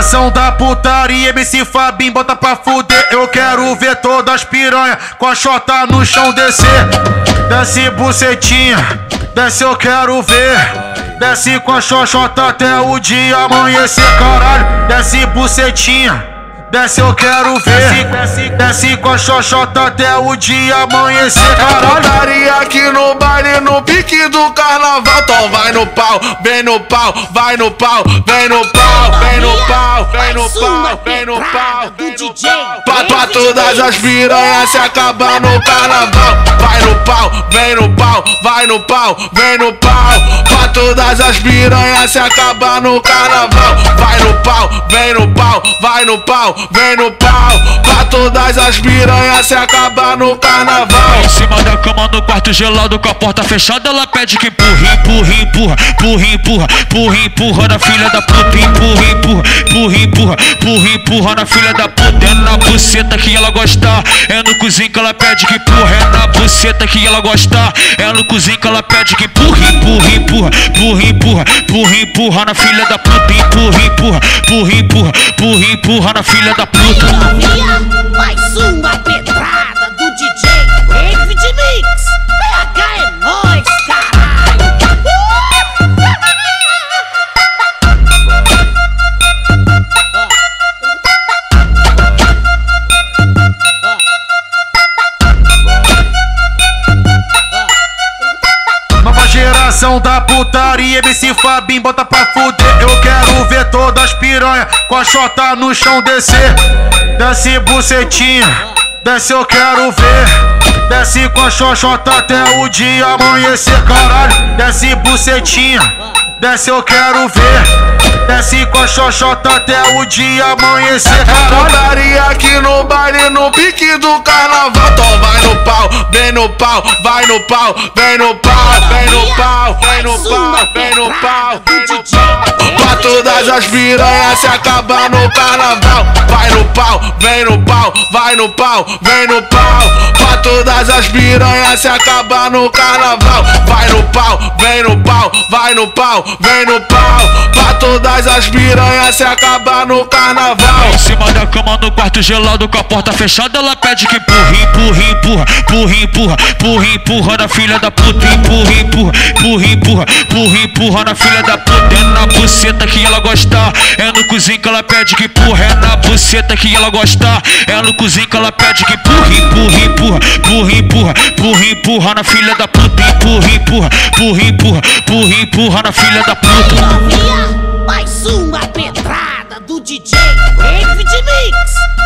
geração da putaria, MC Fabim bota pra fuder. Eu quero ver todas as piranha com a chota no chão descer. Desce bucetinha, desce eu quero ver. Desce com a xoxota até o dia amanhecer, caralho. Desce bucetinha. Desce eu quero ver, desce, desce com a xoxota até o dia amanhecer, caralho. Putaria aqui no baile, no pique do carnaval. Então vai no pau, vem no pau, vai no pau, vem no pau, vem no pau, vem no pau, vem no pau. Pra, pra todas as piranhas se acabar no carnaval. Vai no pau, vem no pau, vai no pau, vem no pau. Pra todas as piranhas se acabar no carnaval. Vai no pau, vem no pau, vai no pau, vem no pau. Pra todas as piranhas se acabar no carnaval. Cama no quarto gelado com a porta fechada Ela pede que empurre, empurre, empurra Empurra, empurra, empurra, empurra na filha da puta Empurra, empurra, empurra, empurra Empurra, empurra na filha da puta. É na buceta que ela gosta É no cozinho que ela pede que empurra É na buceta que ela gosta É no cozinho que ela pede que empurra Empurra, empurra, empurra, empurra Empurra, empurra na filha da puta Empurra, empurra, empurra, empurra Empurra, empurra na filha da puta da putaria, MC Fabim bota pra fuder. Eu quero ver todas as piranha com a chota no chão descer. Desce bucetinha, desce eu quero ver. Desce com a xoxota até o dia amanhecer, caralho. Desce bucetinha, desce eu quero ver. Desce com a xoxota até o dia amanhecer, caralho. Putaria aqui no baile, no pique do carnaval. Vem no pau, vai no pau, vem no pau, vem no pau, vem no pau, vem no pau. Pra todas as piranhas se acabar no carnaval. Vai no pau, vem no pau, vai no pau, vem no pau. Todas as piranhas se acabar no carnaval. Vai no pau, vem no pau, vai no pau, vem no pau. Pra todas as piranhas se acabar no carnaval. Em cima da cama no quarto gelado com a porta fechada Ela pede que empurre, empurre, empurra Empurra, empurra, empurra, empurra na filha da puta Empurra, empurra, empurra, empurra Empurra, empurra na filha da puta É na buceta que ela gosta É no cozinho que ela pede que empurra É na buceta que ela gosta É no cozinho que ela pede que empurra Empurra, empurra, empurra, empurra Empurra, empurra na filha da puta Empurra, empurra, empurra, empurra Empurra, empurra na filha da puta mais uma pedrada do DJ David Mix.